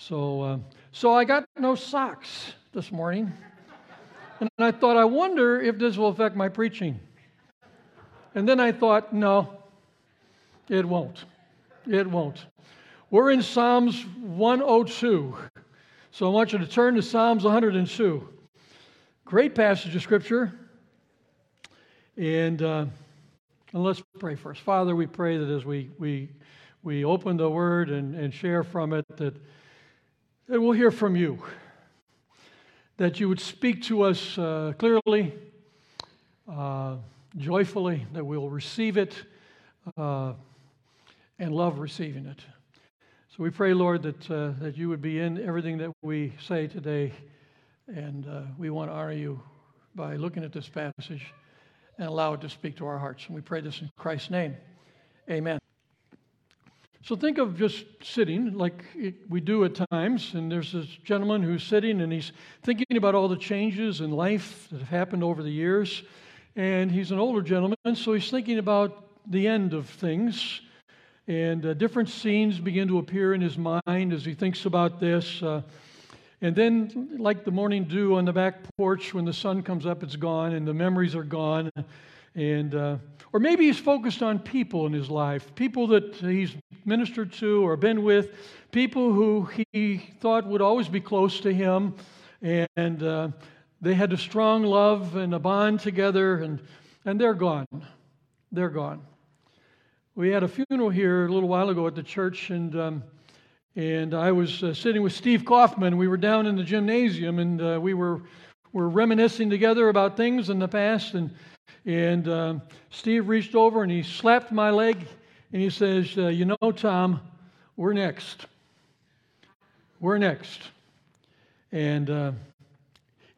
So, uh, so I got no socks this morning. And I thought, I wonder if this will affect my preaching. And then I thought, no, it won't. It won't. We're in Psalms 102. So I want you to turn to Psalms 102. Great passage of Scripture. And, uh, and let's pray first. Father, we pray that as we, we, we open the Word and, and share from it, that, that we'll hear from you. That you would speak to us uh, clearly, uh, joyfully, that we'll receive it uh, and love receiving it. So we pray, Lord, that, uh, that you would be in everything that we say today. And uh, we want to honor you by looking at this passage and allow it to speak to our hearts. And we pray this in Christ's name. Amen. So think of just sitting like we do at times. And there's this gentleman who's sitting and he's thinking about all the changes in life that have happened over the years. And he's an older gentleman, so he's thinking about the end of things. And uh, different scenes begin to appear in his mind as he thinks about this. Uh, and then, like the morning dew on the back porch, when the sun comes up, it's gone and the memories are gone. And, uh, or maybe he's focused on people in his life, people that he's ministered to or been with, people who he thought would always be close to him. And uh, they had a strong love and a bond together, and, and they're gone. They're gone. We had a funeral here a little while ago at the church, and, um, and I was uh, sitting with Steve Kaufman. We were down in the gymnasium, and uh, we were, were reminiscing together about things in the past. And, and um, Steve reached over and he slapped my leg, and he says, uh, You know, Tom, we're next. We're next. And uh,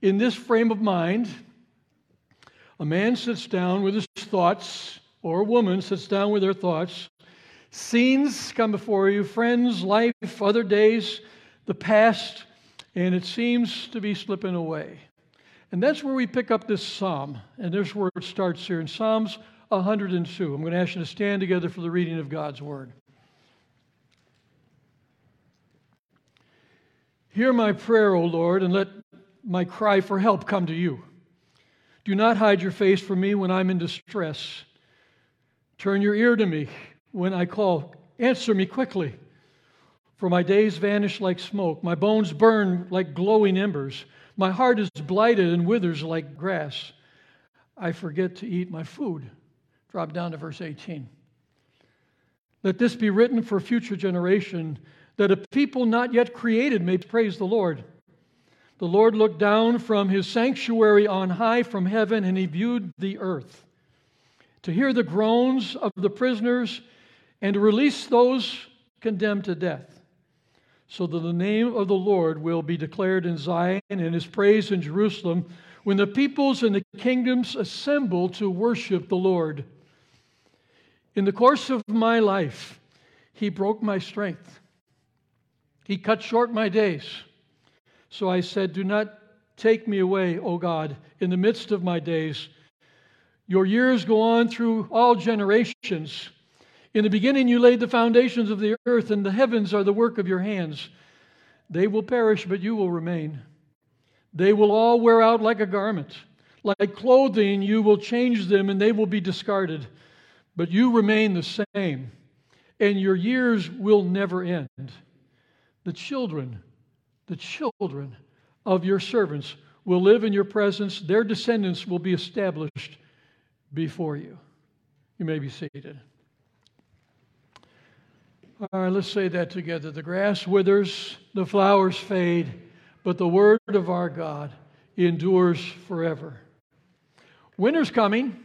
in this frame of mind, a man sits down with his thoughts, or a woman sits down with her thoughts. Scenes come before you, friends, life, other days, the past, and it seems to be slipping away. And that's where we pick up this psalm. And there's where it starts here in Psalms 102. I'm going to ask you to stand together for the reading of God's word. Hear my prayer, O Lord, and let my cry for help come to you. Do not hide your face from me when I'm in distress. Turn your ear to me when I call. Answer me quickly. For my days vanish like smoke, my bones burn like glowing embers. My heart is blighted and withers like grass. I forget to eat my food. Drop down to verse 18. Let this be written for future generation, that a people not yet created may praise the Lord. The Lord looked down from his sanctuary on high from heaven, and he viewed the earth to hear the groans of the prisoners and to release those condemned to death, so that the name of the Lord will be declared in Zion and his praise in Jerusalem when the peoples and the kingdoms assemble to worship the Lord. In the course of my life, he broke my strength. He cut short my days. So I said, Do not take me away, O God, in the midst of my days. Your years go on through all generations. In the beginning, you laid the foundations of the earth, and the heavens are the work of your hands. They will perish, but you will remain. They will all wear out like a garment. Like clothing, you will change them, and they will be discarded. But you remain the same, and your years will never end. The children the children of your servants will live in your presence. Their descendants will be established before you. You may be seated. All right, let's say that together. The grass withers, the flowers fade, but the word of our God endures forever. Winter's coming.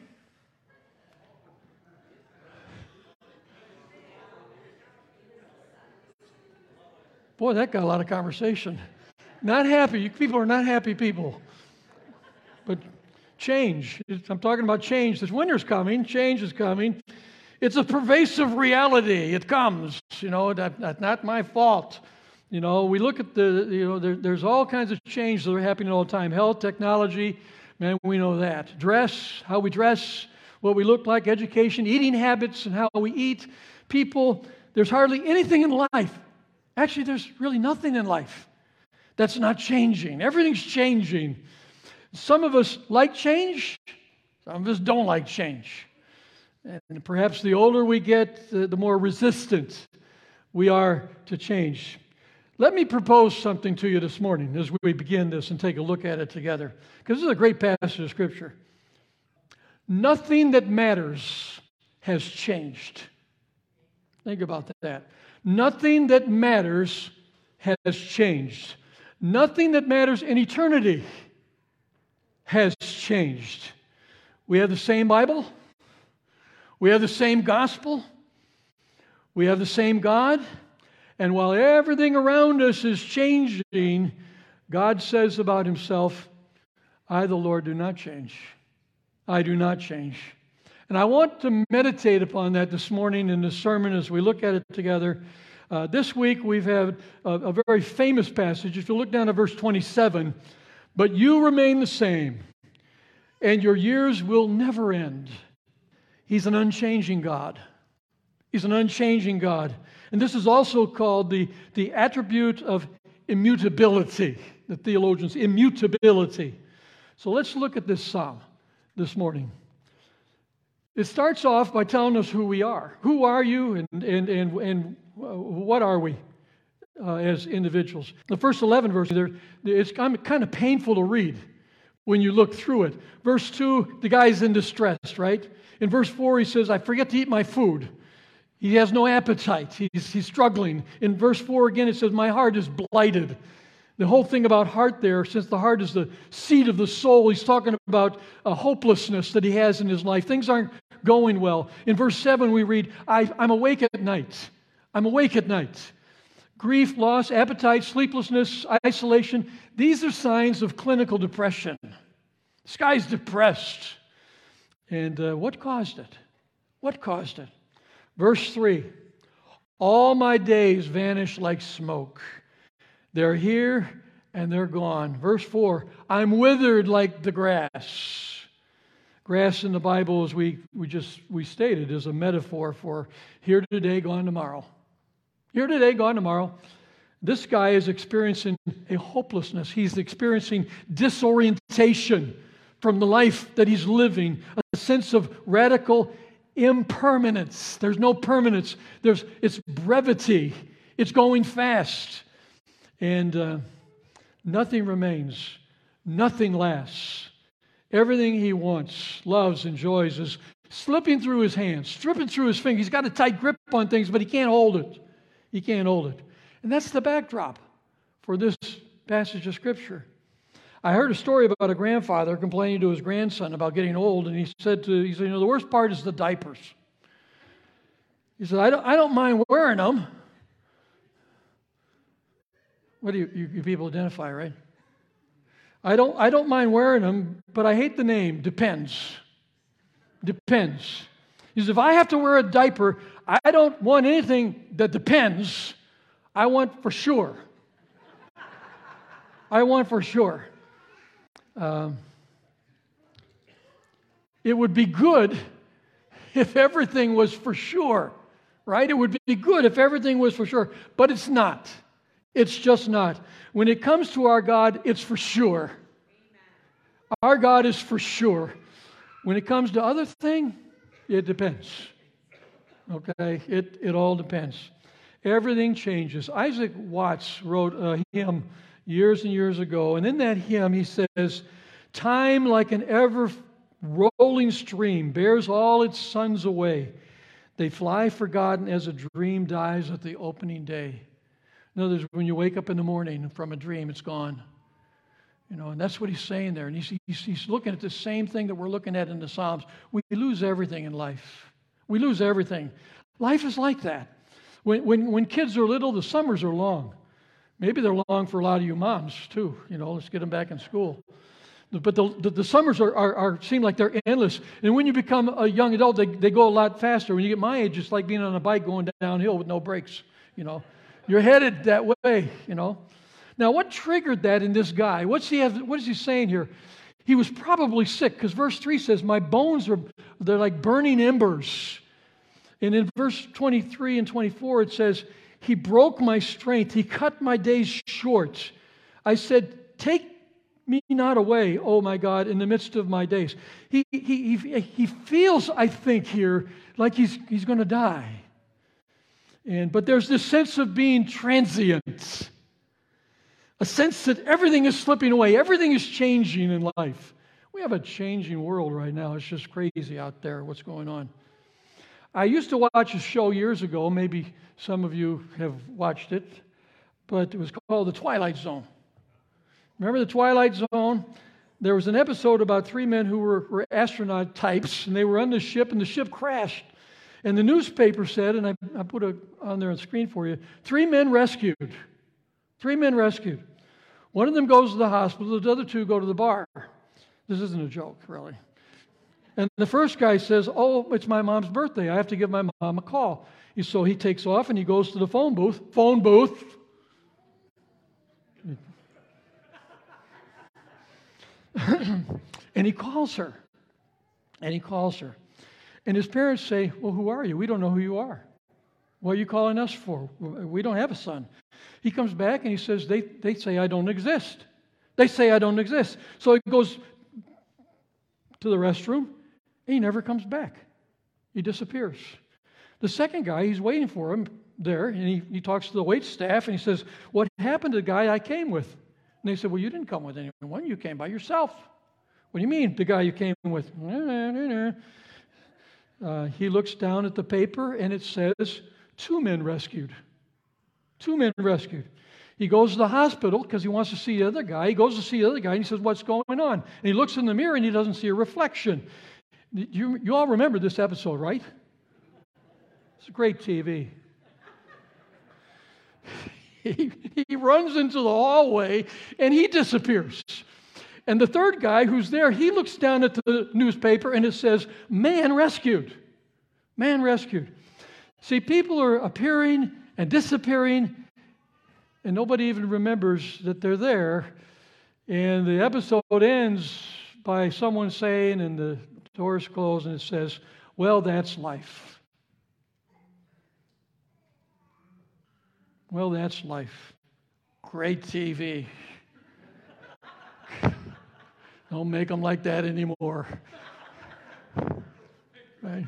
Boy, that got a lot of conversation. Not happy. People are not happy people. But change. I'm talking about change. This winter's coming. Change is coming. It's a pervasive reality. It comes. You know, that, that's not my fault. You know, we look at the, you know, there, there's all kinds of changes that are happening all the time. Health, technology, man, we know that. Dress, how we dress, what we look like, education, eating habits, and how we eat. People, there's hardly anything in life Actually, there's really nothing in life that's not changing. Everything's changing. Some of us like change, some of us don't like change. And perhaps the older we get, the, more resistant we are to change. Let me propose something to you this morning as we begin this and take a look at it together, because this is a great passage of Scripture. Nothing that matters has changed. Think about that. Nothing that matters has changed. Nothing that matters in eternity has changed. We have the same Bible. We have the same gospel. We have the same God. And while everything around us is changing, God says about himself, I, the Lord, do not change. I do not change. And I want to meditate upon that this morning in the sermon as we look at it together. Uh, this week we've had a, a very famous passage. If you look down at verse 27, but you remain the same, and your years will never end. He's an unchanging God. He's an unchanging God. And this is also called the, the attribute of immutability, the theologians, immutability. So let's look at this psalm this morning. It starts off by telling us who we are. Who are you and, and, and, and what are we uh, as individuals? The first 11 verses, it's kind of painful to read when you look through it. Verse 2, the guy's in distress, right? In verse 4, he says, I forget to eat my food. He has no appetite. He's, he's struggling. In verse 4 again, it says, My heart is blighted. The whole thing about heart there, since the heart is the seat of the soul, he's talking about a hopelessness that he has in his life. Things aren't going well. In verse 7, we read, I, I'm awake at night. I'm awake at night. Grief, loss, appetite, sleeplessness, isolation, these are signs of clinical depression. This guy's depressed. And uh, what caused it? What caused it? Verse 3 All my days vanish like smoke. They're here and they're gone. Verse 4 I'm withered like the grass. Grass in the Bible, as we, we just we stated, is a metaphor for here today, gone tomorrow. Here today, gone tomorrow. This guy is experiencing a hopelessness. He's experiencing disorientation from the life that he's living, a sense of radical impermanence. There's no permanence. There's it's brevity. It's going fast, and uh, nothing remains. Nothing lasts. Everything he wants, loves, enjoys is slipping through his hands, stripping through his fingers. He's got a tight grip on things, but he can't hold it. He can't hold it. And that's the backdrop for this passage of Scripture. I heard a story about a grandfather complaining to his grandson about getting old, and he said to he said, you know, the worst part is the diapers. He said, I don't, I don't mind wearing them. What do you, you, you people identify, right? I don't, I don't mind wearing them, but I hate the name. Depends. Depends. He says, if I have to wear a diaper, I don't want anything that depends. I want for sure. I want for sure. Um, it would be good if everything was for sure, right? It would be good if everything was for sure, but it's not. It's just not. When it comes to our God, it's for sure. Our God is for sure. When it comes to other thing, it depends. Okay? It, it all depends. Everything changes. Isaac Watts wrote a hymn years and years ago. And in that hymn, he says, Time, like an ever rolling stream, bears all its sons away. They fly forgotten as a dream dies at the opening day. In other words, when you wake up in the morning from a dream, it's gone. You know, and that's what he's saying there. And he's, he's, he's looking at the same thing that we're looking at in the Psalms. We lose everything in life. We lose everything. Life is like that. When, when, when kids are little, the summers are long. Maybe they're long for a lot of you moms too. You know, let's get them back in school. But the, the, the summers are, are, are, seem like they're endless. And when you become a young adult, they, they go a lot faster. When you get my age, it's like being on a bike going downhill with no brakes. You know, you're headed that way. You know. Now, what triggered that in this guy? What's he have, what is he saying here? He was probably sick because verse 3 says, My bones are they're like burning embers. And in verse 23 and 24, it says, He broke my strength. He cut my days short. I said, Take me not away, oh my God, in the midst of my days. He, he, he, he feels, I think, here like he's, he's going to die. And, but there's this sense of being transient, a sense that everything is slipping away, everything is changing in life. We have a changing world right now. It's just crazy out there what's going on. I used to watch a show years ago, maybe some of you have watched it, but it was called The Twilight Zone. Remember the Twilight Zone? There was an episode about three men who were, were astronaut types, and they were on the ship, and the ship crashed. And the newspaper said, and I, I put it on there on the screen for you three men rescued. Three men rescued. One of them goes to the hospital, the other two go to the bar. This isn't a joke, really. And the first guy says, Oh, it's my mom's birthday. I have to give my mom a call. So he takes off and he goes to the phone booth. Phone booth. and he calls her. And he calls her. And his parents say, Well, who are you? We don't know who you are. What are you calling us for? We don't have a son. He comes back and he says, They, they say I don't exist. They say I don't exist. So he goes to the restroom and he never comes back. He disappears. The second guy, he's waiting for him there, and he, he talks to the wait staff and he says, What happened to the guy I came with? And they said, Well, you didn't come with anyone, you came by yourself. What do you mean, the guy you came with? Uh, he looks down at the paper and it says, Two men rescued. Two men rescued. He goes to the hospital because he wants to see the other guy. He goes to see the other guy and he says, What's going on? And he looks in the mirror and he doesn't see a reflection. You, you all remember this episode, right? It's great TV. he, he runs into the hallway and he disappears. And the third guy who's there, he looks down at the newspaper and it says, Man rescued. Man rescued. See, people are appearing and disappearing, and nobody even remembers that they're there. And the episode ends by someone saying, and the doors close, and it says, Well, that's life. Well, that's life. Great TV. Don't make them like that anymore. right?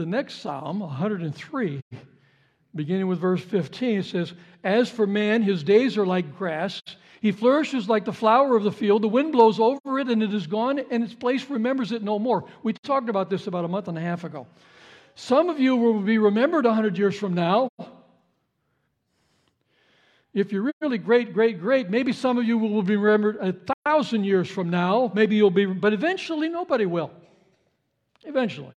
The next Psalm, 103, beginning with verse 15, says, As for man, his days are like grass. He flourishes like the flower of the field. The wind blows over it, and it is gone, and its place remembers it no more. We talked about this about a month and a half ago. Some of you will be remembered 100 years from now. If you're really great, great, great, maybe some of you will be remembered a thousand years from now. Maybe you'll be, but eventually nobody will. Eventually.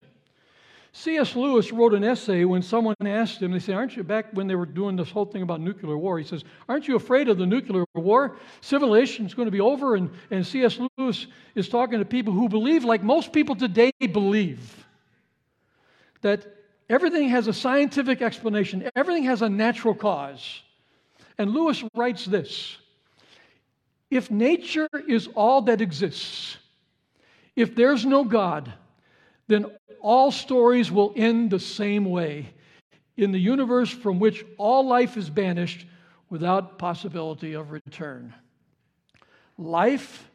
C.S. Lewis wrote an essay when someone asked him, they say, Aren't you back when they were doing this whole thing about nuclear war? He says, Aren't you afraid of the nuclear war? Civilization is going to be over. And, and C.S. Lewis is talking to people who believe, like most people today believe, that everything has a scientific explanation, everything has a natural cause. And Lewis writes this If nature is all that exists, if there's no God, then all stories will end the same way in the universe from which all life is banished without possibility of return. Life,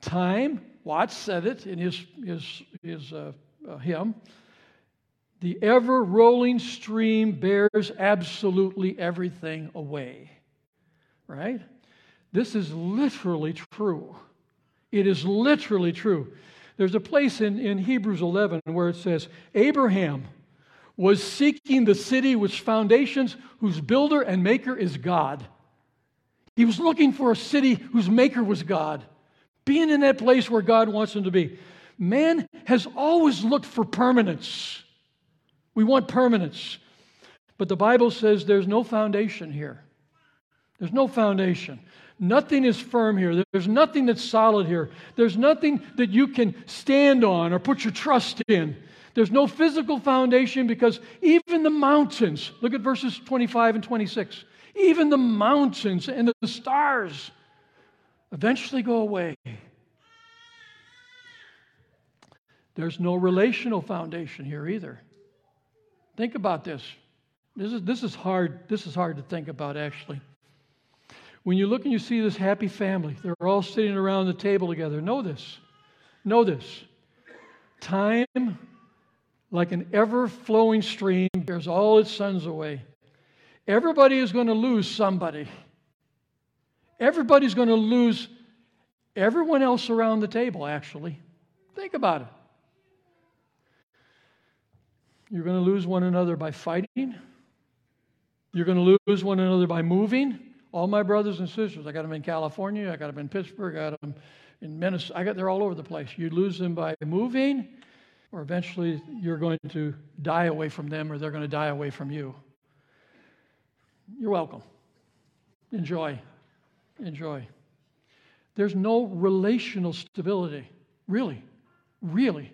time, Watts said it in his, his, his uh, uh, hymn, the ever rolling stream bears absolutely everything away. Right? This is literally true. It is literally true. There's a place in, in Hebrews 11 where it says, Abraham was seeking the city whose foundations, whose builder and maker is God. He was looking for a city whose maker was God, being in that place where God wants him to be. Man has always looked for permanence. We want permanence. But the Bible says there's no foundation here. There's no foundation. Nothing is firm here. There's nothing that's solid here. There's nothing that you can stand on or put your trust in. There's no physical foundation because even the mountains, look at verses 25 and 26, even the mountains and the stars eventually go away. There's no relational foundation here either. Think about this. This is, this is hard. This is hard to think about, actually. When you look and you see this happy family, they're all sitting around the table together. Know this. Know this. Time, like an ever flowing stream, bears all its sons away. Everybody is going to lose somebody. Everybody's going to lose everyone else around the table, actually. Think about it. You're going to lose one another by fighting. You're going to lose one another by moving. All my brothers and sisters, I got them in California, I got them in Pittsburgh, I got them in Minnesota, I got they're all over the place. You lose them by moving, or eventually you're going to die away from them, or they're going to die away from you. You're welcome. Enjoy. Enjoy. There's no relational stability, really, really,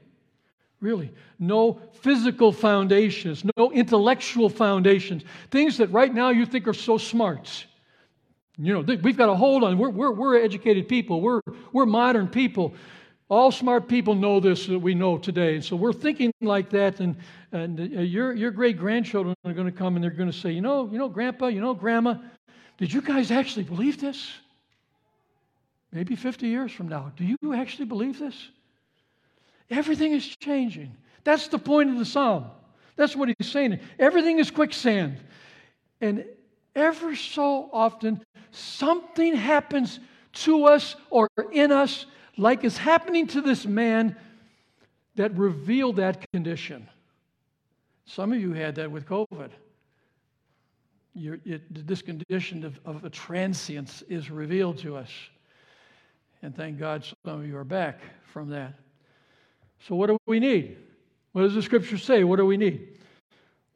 really. No physical foundations, no intellectual foundations. Things that right now you think are so smart. You know, we've got a hold on. We're, we're, we're educated people. We're, we're modern people. All smart people know this that we know today. And so we're thinking like that. And, and uh, your, your great grandchildren are going to come and they're going to say, you know, you know, Grandpa, you know, Grandma, did you guys actually believe this? maybe 50 years from now. Do you actually believe this? Everything is changing. That's the point of the psalm. That's what he's saying. Everything is quicksand. And ever so often, something happens to us or in us, like is happening to this man, that revealed that condition. Some of you had that with COVID. It, this condition of, of a transience is revealed to us. And thank God some of you are back from that. So, what do we need? What does the scripture say? What do we need?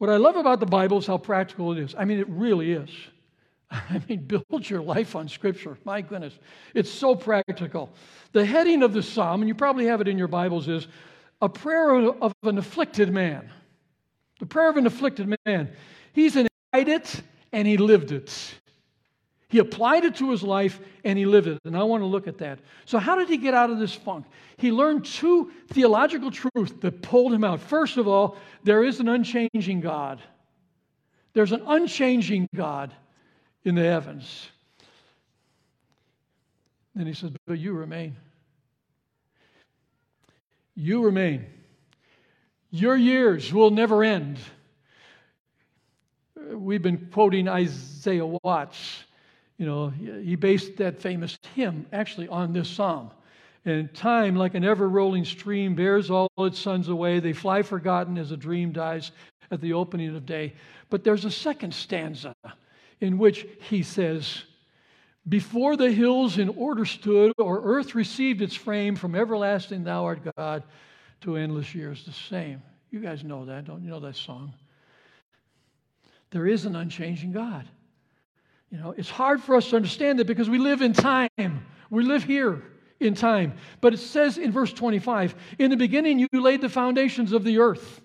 What I love about the Bible is how practical it is. I mean, it really is. I mean, build your life on scripture. My goodness, it's so practical. The heading of the psalm, and you probably have it in your Bibles, is a prayer of an afflicted man. The prayer of an afflicted man. He's an it and he lived it. He applied it to his life and he lived it. And I want to look at that. So, how did he get out of this funk? He learned two theological truths that pulled him out. First of all, there is an unchanging God, there's an unchanging God in the heavens. Then he says, But you remain. You remain. Your years will never end. We've been quoting Isaiah Watts you know, he based that famous hymn actually on this psalm. And time, like an ever rolling stream, bears all its sons away. They fly forgotten as a dream dies at the opening of day. But there's a second stanza in which he says, Before the hills in order stood, or earth received its frame, from everlasting thou art God to endless years the same. You guys know that, don't you know that song? There is an unchanging God. You know, it's hard for us to understand that because we live in time. We live here in time. But it says in verse 25, in the beginning you laid the foundations of the earth.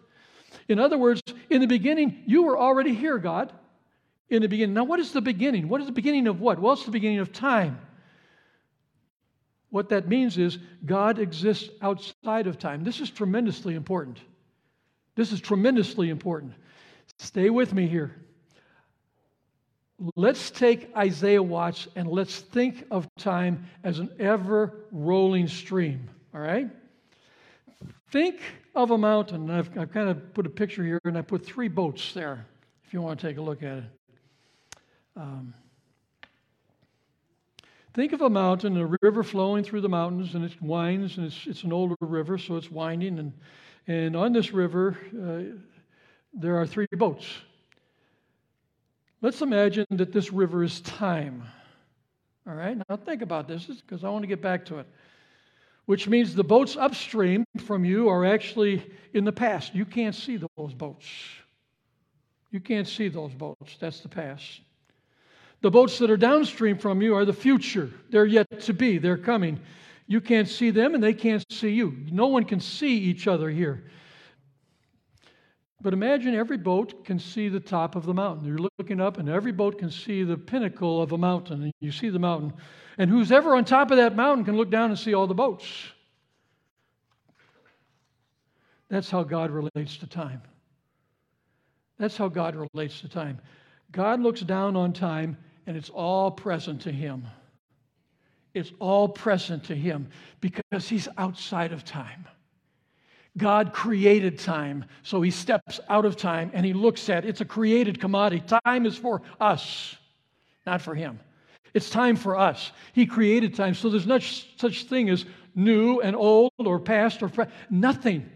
In other words, in the beginning you were already here, God. In the beginning. Now, what is the beginning? What is the beginning of what? Well, it's the beginning of time. What that means is God exists outside of time. This is tremendously important. This is tremendously important. Stay with me here let's take Isaiah Watts and let's think of time as an ever rolling stream, all right? Think of a mountain. I've, I've, kind of put a picture here and I put three boats there if you want to take a look at it. Um, think of a mountain, and a river flowing through the mountains, and it winds, and it's, it's an older river, so it's winding. And, and on this river, uh, there are three boats. Let's imagine that this river is time. All right, now think about this because I want to get back to it. Which means the boats upstream from you are actually in the past. You can't see those boats. You can't see those boats. That's the past. The boats that are downstream from you are the future. They're yet to be, they're coming. You can't see them and they can't see you. No one can see each other here. But imagine every boat can see the top of the mountain. You're looking up, and every boat can see the pinnacle of a mountain, and you see the mountain. And who's ever on top of that mountain can look down and see all the boats. That's how God relates to time. That's how God relates to time. God looks down on time and it's all present to him. It's all present to him because he's outside of time. God created time, so he steps out of time and he looks at. It's a created commodity. Time is for us, not for him. It's time for us. He created time, so there's no such thing as new and old or past or pre- nothing.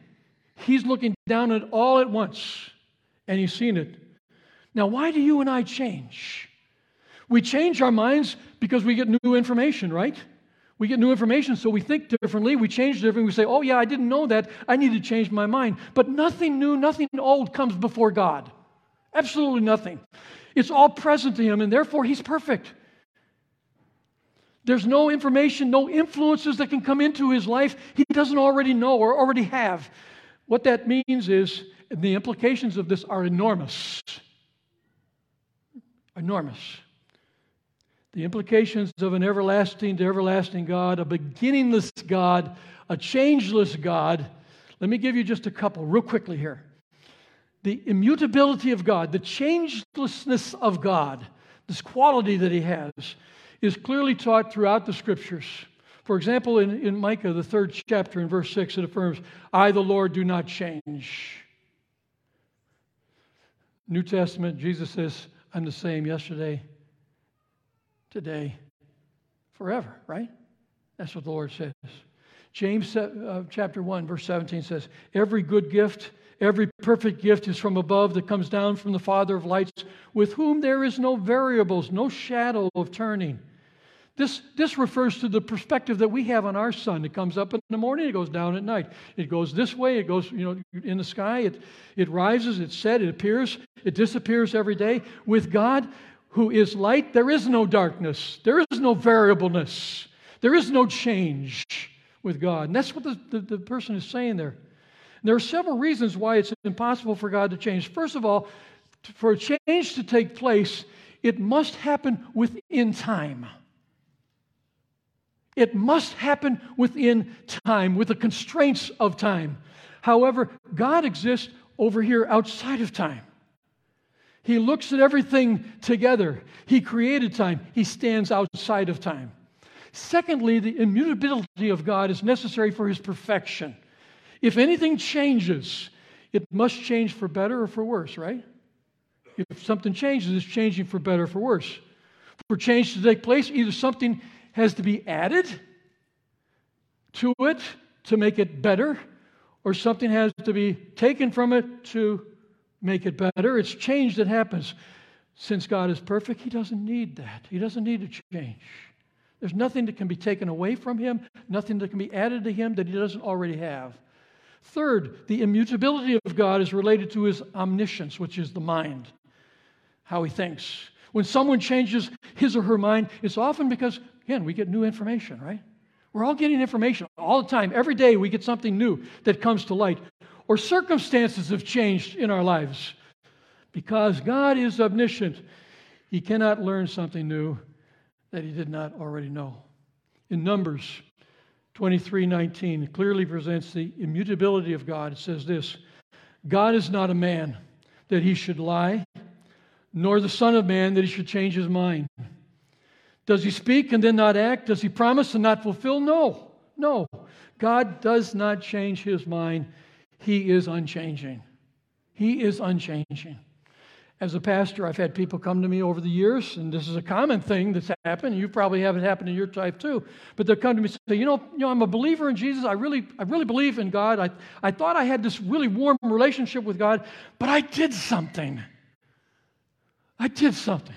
He's looking down at all at once and he's seen it. Now, why do you and I change? We change our minds because we get new information, right? We get new information, so we think differently. We change differently. We say, oh, yeah, I didn't know that. I need to change my mind. But nothing new, nothing old comes before God. Absolutely nothing. It's all present to Him, and therefore He's perfect. There's no information, no influences that can come into His life He doesn't already know or already have. What that means is the implications of this are enormous. Enormous the implications of an everlasting to everlasting God, a beginningless God, a changeless God. Let me give you just a couple real quickly here. The immutability of God, the changelessness of God, this quality that He has, is clearly taught throughout the scriptures. For example, in, in Micah, the third chapter, in verse 6, it affirms, I, the Lord, do not change. New Testament, Jesus says, I'm the same yesterday, today, forever, right? That's what the Lord says. James uh, chapter 1, verse 17 says, Every good gift, every perfect gift is from above that comes down from the Father of lights, with whom there is no variables, no shadow of turning. This, this refers to the perspective that we have on our sun. It comes up in the morning, it goes down at night. It goes this way, it goes, you know, in the sky, it, it rises, it's set, it appears, it disappears every day. With God, who is light, there is no darkness, there is no variableness, there is no change with God. And that's what the, the, the person is saying there. And there are several reasons why it's impossible for God to change. First of all, for a change to take place, it must happen within time. It must happen within time, with the constraints of time. However, God exists over here outside of time. He looks at everything together. He created time, He stands outside of time. Secondly, the immutability of God is necessary for His perfection. If anything changes, it must change for better or for worse, right? If something changes, it's changing for better or for worse. For change to take place, either something has to be added to it to make it better, or something has to be taken from it to make it better. It's change that happens. Since God is perfect, He doesn't need that. He doesn't need to change. There's nothing that can be taken away from Him, nothing that can be added to Him that He doesn't already have. Third, the immutability of God is related to His omniscience, which is the mind, how He thinks. When someone changes his or her mind, it's often because, again, we get new information, right? We're all getting information all the time. Every day we get something new that comes to light or circumstances have changed in our lives. Because God is omniscient, He cannot learn something new that He did not already know. In Numbers 23 19, it clearly presents the immutability of God. It says this God is not a man that he should lie, nor the Son of Man that he should change his mind. Does he speak and then not act? Does he promise and not fulfill? No, no. God does not change his mind. He is unchanging. He is unchanging. As a pastor, I've had people come to me over the years, and this is a common thing that's happened. You probably have it happen in your life too. But they'll come to me and say, you know, you know, I'm a believer in Jesus. I really, I really believe in God. I, I thought I had this really warm relationship with God, but I did something. I did something.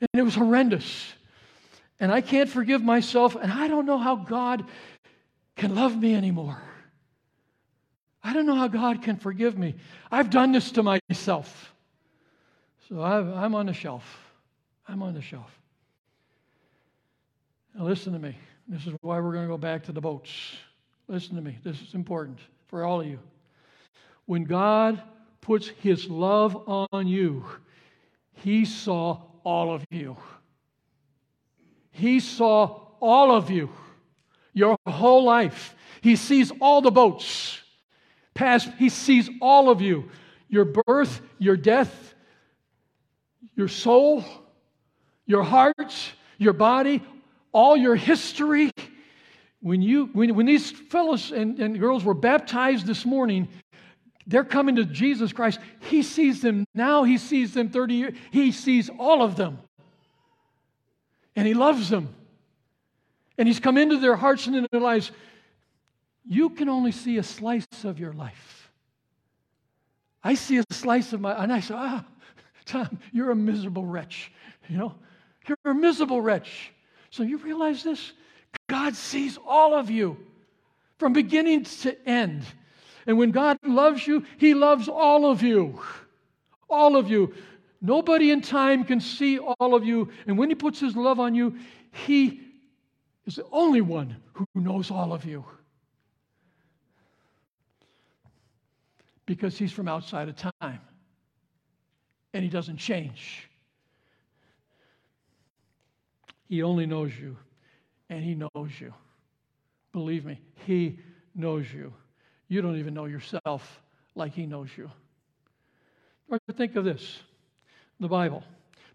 And it was horrendous. And I can't forgive myself, and I don't know how God can love me anymore. I don't know how God can forgive me. I've done this to myself. So i am on the shelf. I'm on the shelf. Now, listen to me. This is why we're going to go back to the boats. Listen to me. This is important for all of you. When God puts his love on you, he saw all of you. He saw all of you, your whole life. He sees all the boats past, he sees all of you your birth, your death, your soul, your heart, your body, all your history. When, you, when, when these fellows and, and girls were baptized this morning, they're coming to Jesus Christ. He sees them now, He sees them 30 years, He sees all of them. And He loves them. And He's come into their hearts and in their lives. You can only see a slice of your life. I see a slice of my, and I say, ah, Tom, you're a miserable wretch. You know, you're a miserable wretch. So you realize this? God sees all of you from beginning to end. And when God loves you, He loves all of you. All of you. Nobody in time can see all of you. And when He puts His love on you, He is the only one who knows all of you. Because He's from outside of time and He doesn't change. He only knows you, and He knows you. Believe me, He knows you. You don't even know yourself like He knows you. Think of this the Bible.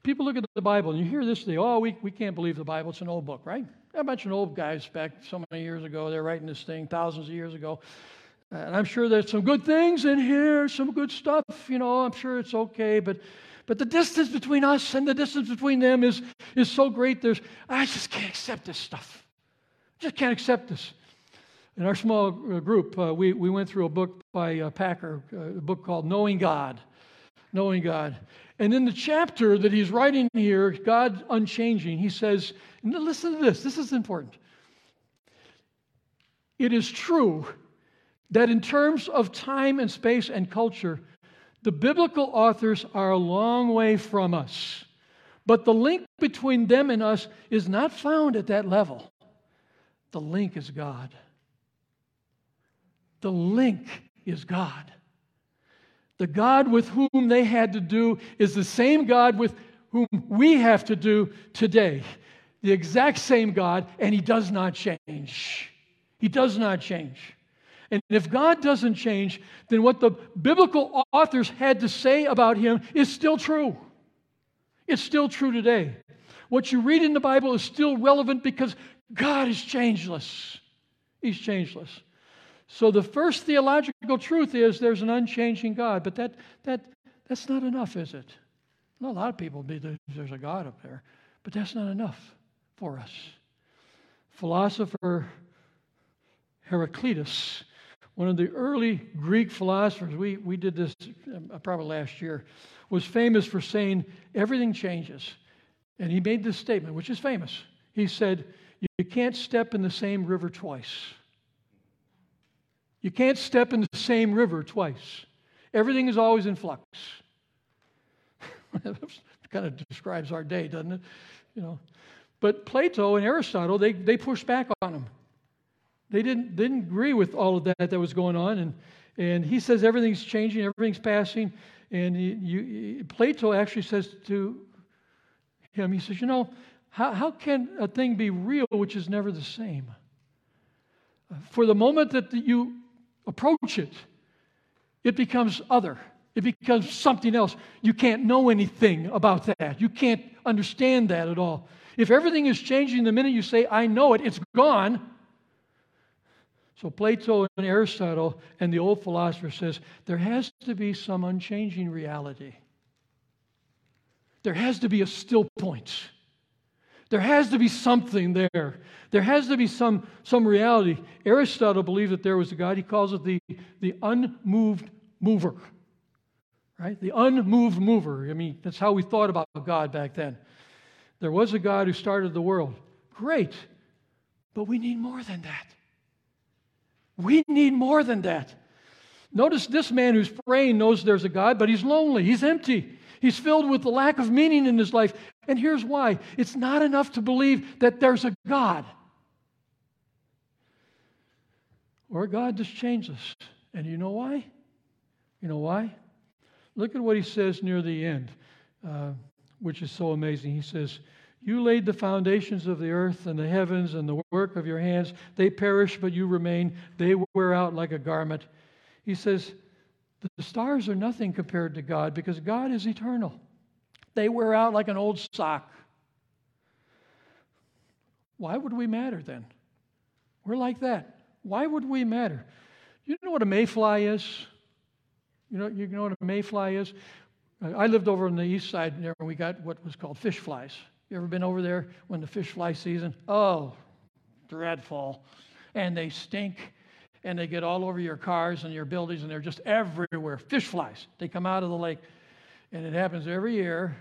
People look at the Bible and you hear this, they, oh, we, we can't believe the Bible. It's an old book, right? A bunch of old guys back so many years ago, they're writing this thing thousands of years ago. And I'm sure there's some good things in here, some good stuff, you know, I'm sure it's okay, but but the distance between us and the distance between them is, is so great, there's I just can't accept this stuff. I just can't accept this. In our small uh, group, uh, we, we went through a book by uh, Packer, uh, a book called Knowing God. Knowing God. And in the chapter that he's writing here, God Unchanging, he says, listen to this, this is important. It is true that in terms of time and space and culture, the biblical authors are a long way from us. But the link between them and us is not found at that level. The link is God. The link is God. The God with whom they had to do is the same God with whom we have to do today. The exact same God, and He does not change. He does not change. And if God doesn't change, then what the biblical authors had to say about him is still true. It's still true today. What you read in the Bible is still relevant because God is changeless. He's changeless. So the first theological truth is there's an unchanging God, but that, that, that's not enough, is it? a lot of people believe there's a God up there, but that's not enough for us. Philosopher Heraclitus one of the early Greek philosophers, we, we did this uh, probably last year, was famous for saying everything changes. And he made this statement, which is famous. He said, You can't step in the same river twice. You can't step in the same river twice. Everything is always in flux. kind of describes our day, doesn't it? You know. But Plato and Aristotle, they, they pushed back on him. They didn't, didn't agree with all of that that was going on. And, and he says everything's changing, everything's passing. And he, you, Plato actually says to him, he says, You know, how, how can a thing be real which is never the same? For the moment that you approach it, it becomes other. It becomes something else. You can't know anything about that. You can't understand that at all. If everything is changing the minute you say, I know it, it's gone. So Plato and Aristotle and the old philosopher says there has to be some unchanging reality. There has to be a still point. There has to be something there. There has to be some, some reality. Aristotle believed that there was a God. He calls it the, the unmoved mover. Right? The unmoved mover. I mean, that's how we thought about God back then. There was a God who started the world. Great. But we need more than that. We need more than that. Notice this man who's praying knows there's a God, but he's lonely, he's empty. He's filled with the lack of meaning in his life. And here's why it's not enough to believe that there's a God. Or God just changes. And you know why? You know why? Look at what he says near the end, uh, which is so amazing. He says, you laid the foundations of the earth and the heavens and the work of your hands. They perish, but you remain. They wear out like a garment. He says, The stars are nothing compared to God because God is eternal. They wear out like an old sock. Why would we matter then? We're like that. Why would we matter? You know what a mayfly is? You know, you know what a mayfly is? I lived over on the east side there, and we got what was called fish flies. You ever been over there when the fish fly season? Oh, dreadful. And they stink, and they get all over your cars and your buildings, and they're just everywhere. Fish flies. They come out of the lake, and it happens every year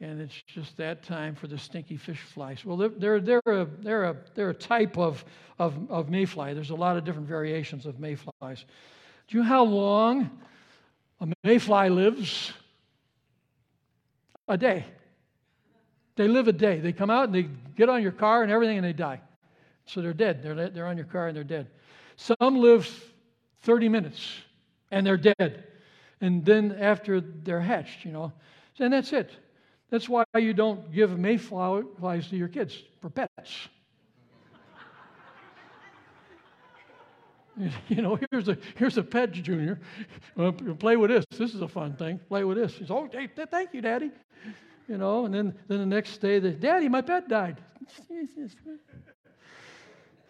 and it's just that time for the stinky fish flies. Well, they're, they're, a, they're, a, they're a type of, of, of mayfly. There's a lot of different variations of mayflies. Do you know how long a mayfly lives? A day. They live a day. They come out and they get on your car and everything and they die. So they're dead. They're, they're on your car and they're dead. Some live 30 minutes and they're dead. And then after they're hatched, you know, and that's it. That's why you don't give mayflies to your kids for pets. you know, here's a here's a pet, Junior. Play with this. This is a fun thing. Play with this. He's oh, thank you, Daddy. You know, and then then the next day, the Daddy, my pet died.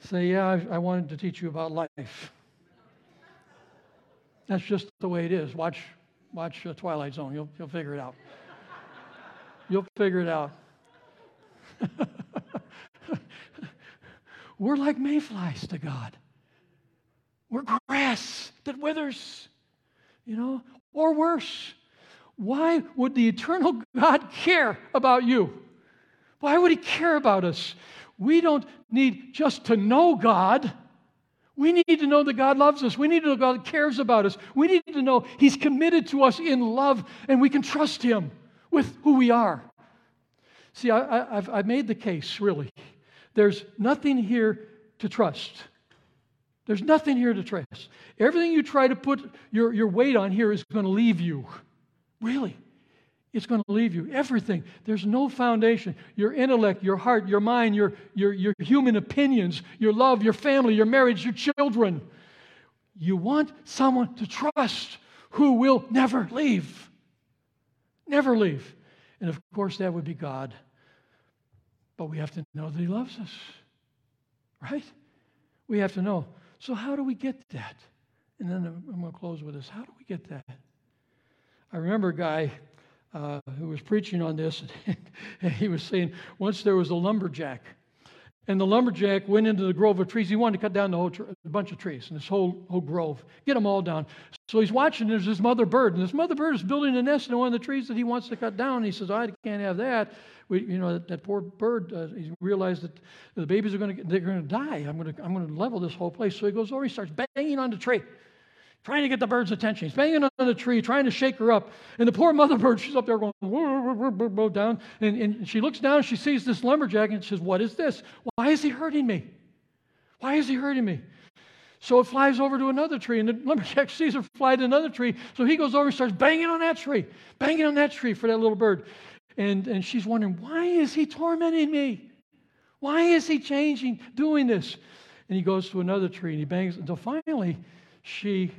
Say, yeah, I, I wanted to teach you about life. That's just the way it is. Watch watch uh, Twilight Zone. You'll you'll figure it out. You'll figure it out. We're like mayflies to God. We're grass that withers, you know, or worse. Why would the eternal God care about you? Why would He care about us? We don't need just to know God. We need to know that God loves us. We need to know God cares about us. We need to know He's committed to us in love and we can trust Him with who we are. See, I, have I've made the case, really. There's nothing here to trust. There's nothing here to trust. Everything you try to put your, your weight on here is going to leave you. Really. It's going to leave you. Everything. There's no foundation. Your intellect, your heart, your mind, your, your, your human opinions, your love, your family, your marriage, your children. You want someone to trust who will never leave. Never leave. And of course, that would be God. But we have to know that He loves us, right? We have to know. So, how do we get that? And then I'm going to close with this. How do we get that? I remember a guy uh, who was preaching on this, and he was saying once there was a lumberjack and the lumberjack went into the grove of trees. He wanted to cut down the whole tr- a bunch of trees in this whole, whole grove, get them all down. So he's watching. There's this mother bird, and this mother bird is building a nest in one of the trees that he wants to cut down. And he says, "I can't have that." We, you know, that, that poor bird. Uh, he realized that the babies are going to they're going to die. I'm going to I'm going to level this whole place. So he goes over. He starts banging on the tree trying to get the bird's attention. He's banging on the tree, trying to shake her up. And the poor mother bird, she's up there going whoa, whoa, whoa, down. And, and she looks down, she sees this lumberjack, and she says, What is this? Why is he hurting me? Why is he hurting me? So it flies over to another tree, and the lumberjack sees her fly to another tree. So he goes over and starts banging on that tree, banging on that tree for that little bird. And, and she's wondering, Why is he tormenting me? Why is he changing, doing this? And he goes to another tree and he bangs until finally she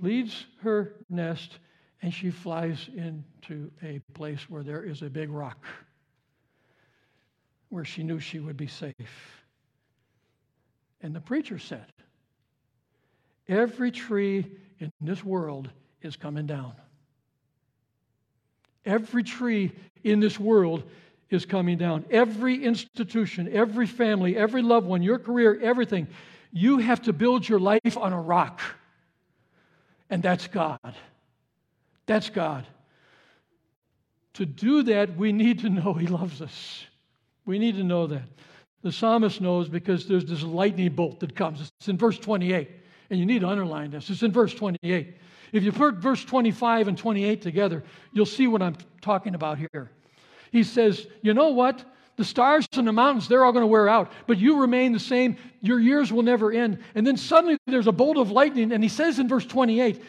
leaves her nest and she flies into a place where there is a big rock where she knew she would be safe. And the preacher said, Every tree in this world is coming down. Every tree in this world is coming down. Every institution, every family, every loved one, your career, everything. You have to build your life on a rock. And that's God. That's God. To do that, we need to know He loves us. We need to know that. The psalmist knows because there's this lightning bolt that comes. It's in verse 28. And you need to underline this. It's in verse 28. If you put verse 25 and 28 together, you'll see what I'm talking about here. He says, You know what? The stars and the mountains, they're all going to wear out, but you remain the same. Your years will never end. And then suddenly there's a bolt of lightning, and he says in verse 28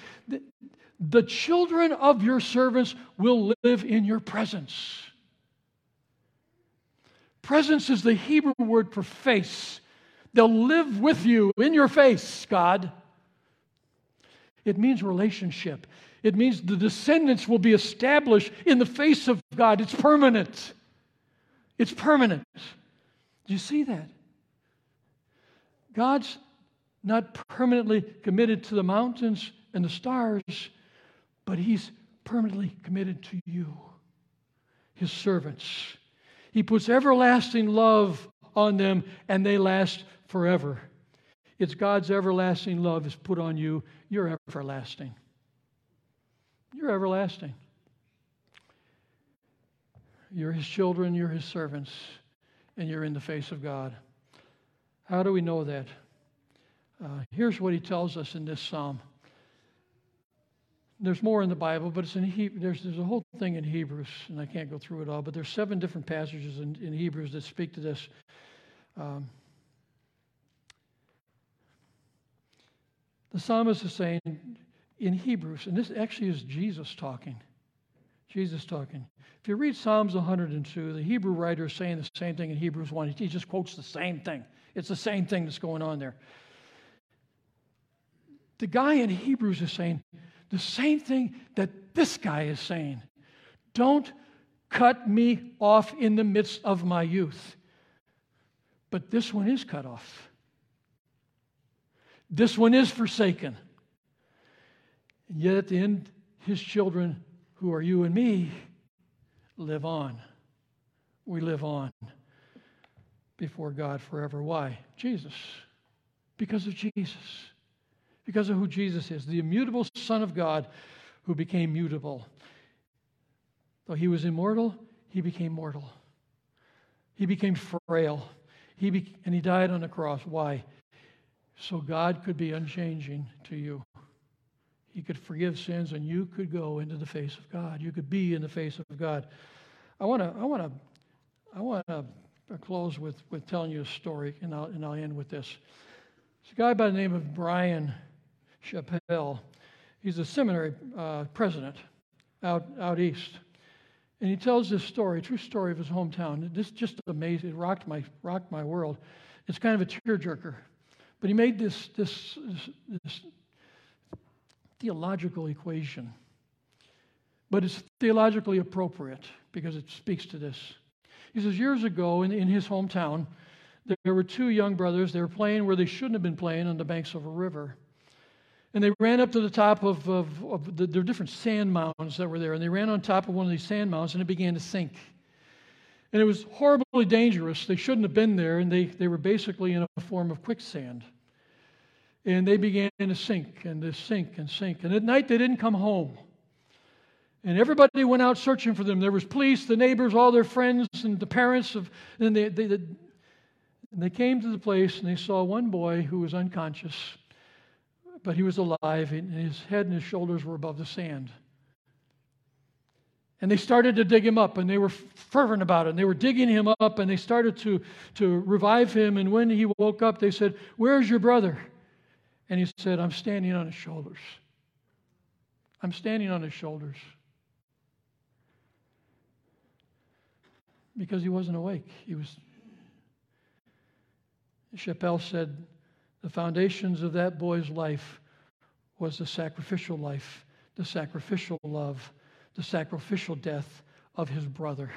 the children of your servants will live in your presence. Presence is the Hebrew word for face. They'll live with you in your face, God. It means relationship. It means the descendants will be established in the face of God. It's permanent. It's permanent. Do you see that? God's not permanently committed to the mountains and the stars, but He's permanently committed to you, His servants. He puts everlasting love on them, and they last forever. It's God's everlasting love is put on you. You're everlasting. You're everlasting. You're His children, you're His servants, and you're in the face of God. How do we know that? Uh, here's what He tells us in this psalm. There's more in the Bible, but it's in he- there's, there's a whole thing in Hebrews, and I can't go through it all, but there's seven different passages in, in Hebrews that speak to this. Um, the psalmist is saying in Hebrews, and this actually is Jesus talking. Jesus talking. If you read Psalms 102, the Hebrew writer is saying the same thing in Hebrews 1. He just quotes the same thing. It's the same thing that's going on there. The guy in Hebrews is saying the same thing that this guy is saying. Don't cut me off in the midst of my youth. But this one is cut off. This one is forsaken. And yet at the end, his children, who are you and me, live on. We live on before God forever. Why? Jesus. Because of Jesus. Because of who Jesus is, the immutable Son of God who became mutable. Though he was immortal, he became mortal. He became frail. He be- and he died on the cross. Why? So God could be unchanging to you. He could forgive sins and you could go into the face of God. You could be in the face of God. I want to I want to I want to close with, with telling you a story, and I'll, and I'll end with this. It's a guy by the name of Bryan Chapell. He's a seminary uh, president out, out east. And he tells this story, true story of his hometown. This just amazing. It rocked my, rocked my world. It's kind of a tearjerker. But he made this, this, this, this theological equation. But it's theologically appropriate because it speaks to this. He says, years ago in, in his hometown, there were two young brothers. They were playing where they shouldn't have been playing on the banks of a river. And they ran up to the top of, of, of the, there were different sand mounds that were there. And they ran on top of one of these sand mounds and it began to sink. And it was horribly dangerous. They shouldn't have been there. And they, they were basically in a form of quicksand. And they began to sink and to sink and sink. And at night they didn't come home. And everybody went out searching for them. There was police, the neighbors, all their friends, and the parents of. And they, they, they, they came to the place and they saw one boy who was unconscious, but he was alive, and his head and his shoulders were above the sand. And they started to dig him up, and they were fervent about it. And they were digging him up, and they started to, to revive him. And when he woke up, they said, Where's your brother? And he said, I'm standing on his shoulders. I'm standing on his shoulders. Because he wasn't awake. He was. Chapell said, the foundations of that boy's life was the sacrificial life, the sacrificial love, the sacrificial death of his brother.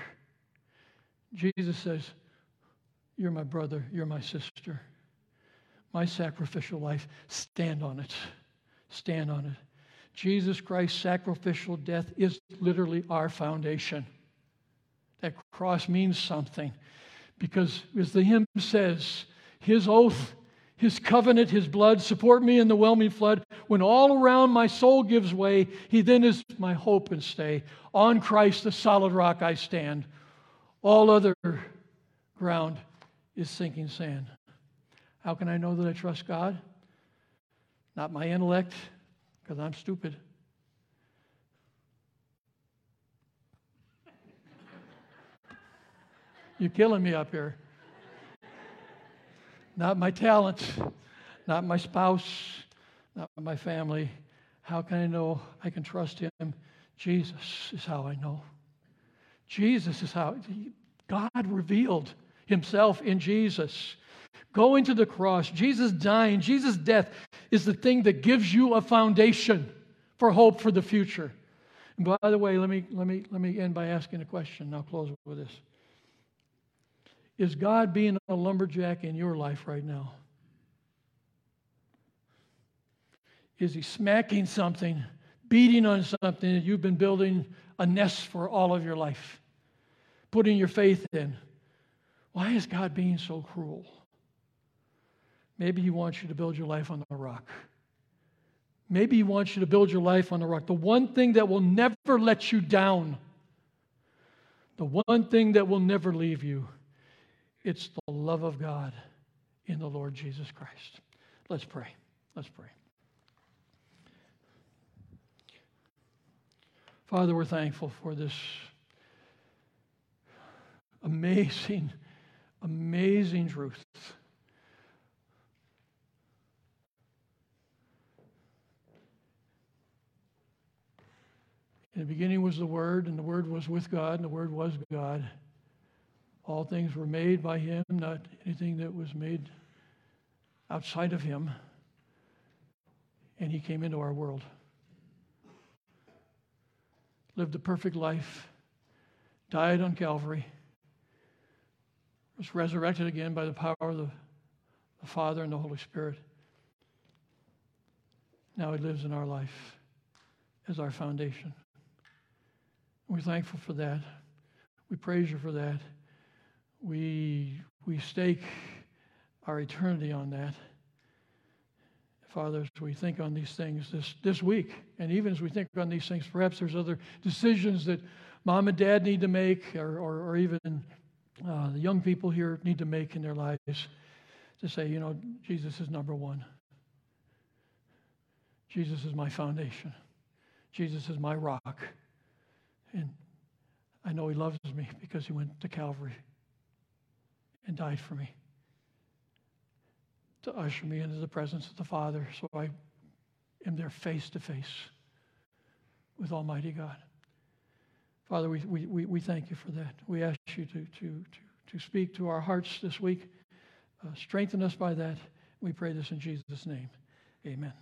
Jesus says, You're my brother, you're my sister. My sacrificial life, stand on it. Stand on it. Jesus Christ's sacrificial death is literally our foundation. That cross means something because, as the hymn says, his oath, his covenant, his blood support me in the whelming flood. When all around my soul gives way, he then is my hope and stay. On Christ, the solid rock, I stand. All other ground is sinking sand. How can I know that I trust God? Not my intellect, because I'm stupid. You're killing me up here. Not my talents, not my spouse, not my family. How can I know I can trust him? Jesus is how I know. Jesus is how God revealed himself in Jesus. Going to the cross, Jesus dying, Jesus' death is the thing that gives you a foundation for hope for the future. And by the way, let me, let me, let me end by asking a question. I'll close with this. Is God being a lumberjack in your life right now? Is he smacking something, beating on something that you've been building a nest for all of your life, putting your faith in? Why is God being so cruel? Maybe he wants you to build your life on the rock. Maybe He wants you to build your life on the rock. The one thing that will never let you down, the one thing that will never leave you, it's the love of God in the Lord Jesus Christ. Let's pray. Let's pray. Father, we're thankful for this amazing, amazing truth. In the beginning was the Word, and the Word was with God, and the Word was God. All things were made by Him, not anything that was made outside of Him. And He came into our world, lived a perfect life, died on Calvary, was resurrected again by the power of the, the Father and the Holy Spirit. Now He lives in our life as our foundation. We're thankful for that. We praise you for that. We, we stake our eternity on that. Father, as we think on these things this, this week, and even as we think on these things, perhaps there's other decisions that mom and dad need to make, or, or, or even uh, the young people here need to make in their lives to say, you know, Jesus is number one. Jesus is my foundation. Jesus is my rock. And I know He loves me because He went to Calvary and died for me to usher me into the presence of the Father so I am there face to face with Almighty God. Father, we, we, we thank you for that. We ask you to, to, to, to speak to our hearts this week. Uh, strengthen us by that. We pray this in Jesus' name. Amen.